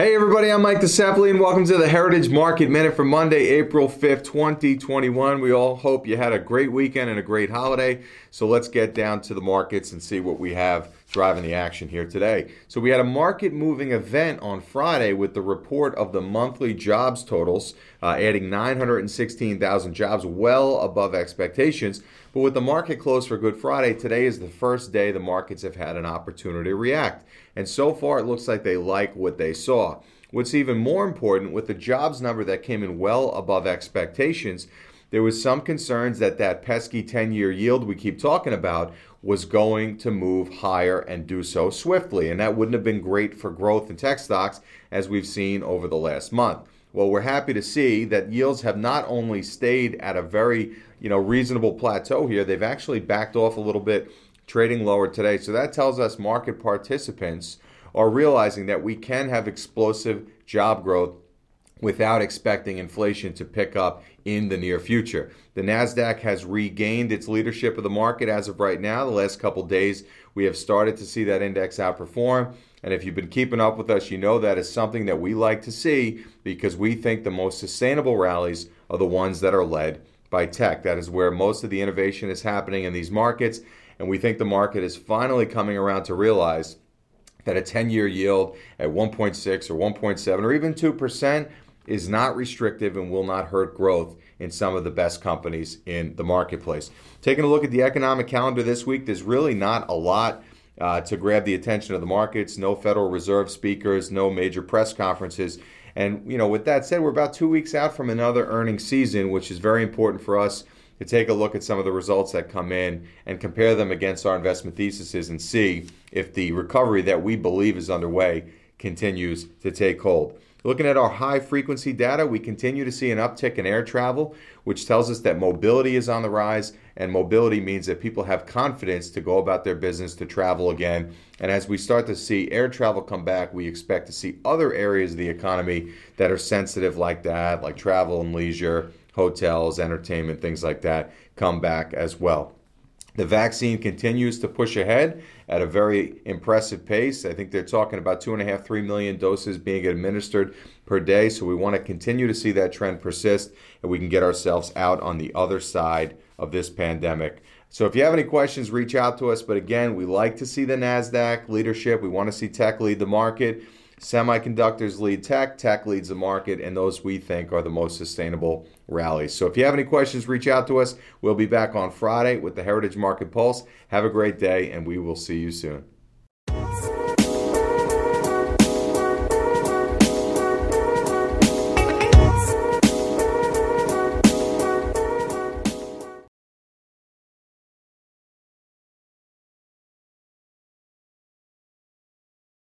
Hey everybody, I'm Mike DeSapoli and welcome to the Heritage Market Minute for Monday, April 5th, 2021. We all hope you had a great weekend and a great holiday. So let's get down to the markets and see what we have driving the action here today. So we had a market moving event on Friday with the report of the monthly jobs totals, uh, adding 916,000 jobs, well above expectations. But with the market closed for Good Friday, today is the first day the markets have had an opportunity to react. And so far, it looks like they like what they saw. What's even more important, with the jobs number that came in well above expectations, there was some concerns that that pesky 10-year yield we keep talking about was going to move higher and do so swiftly and that wouldn't have been great for growth in tech stocks as we've seen over the last month. Well we're happy to see that yields have not only stayed at a very you know reasonable plateau here they've actually backed off a little bit trading lower today. So that tells us market participants are realizing that we can have explosive job growth without expecting inflation to pick up in the near future. The Nasdaq has regained its leadership of the market as of right now. The last couple days, we have started to see that index outperform. And if you've been keeping up with us, you know that is something that we like to see because we think the most sustainable rallies are the ones that are led by tech. That is where most of the innovation is happening in these markets. And we think the market is finally coming around to realize that a 10 year yield at 1.6 or 1.7 or even 2% is not restrictive and will not hurt growth in some of the best companies in the marketplace. Taking a look at the economic calendar this week, there's really not a lot uh, to grab the attention of the markets. No Federal Reserve speakers, no major press conferences. And, you know, with that said, we're about two weeks out from another earnings season, which is very important for us to take a look at some of the results that come in and compare them against our investment theses and see if the recovery that we believe is underway continues to take hold. Looking at our high frequency data, we continue to see an uptick in air travel, which tells us that mobility is on the rise, and mobility means that people have confidence to go about their business to travel again. And as we start to see air travel come back, we expect to see other areas of the economy that are sensitive like that, like travel and leisure, hotels, entertainment, things like that, come back as well. The vaccine continues to push ahead at a very impressive pace. I think they're talking about two and a half, three million doses being administered per day. So we want to continue to see that trend persist and we can get ourselves out on the other side of this pandemic. So if you have any questions, reach out to us. But again, we like to see the NASDAQ leadership. We want to see tech lead the market. Semiconductors lead tech, tech leads the market, and those we think are the most sustainable rallies. So if you have any questions, reach out to us. We'll be back on Friday with the Heritage Market Pulse. Have a great day, and we will see you soon.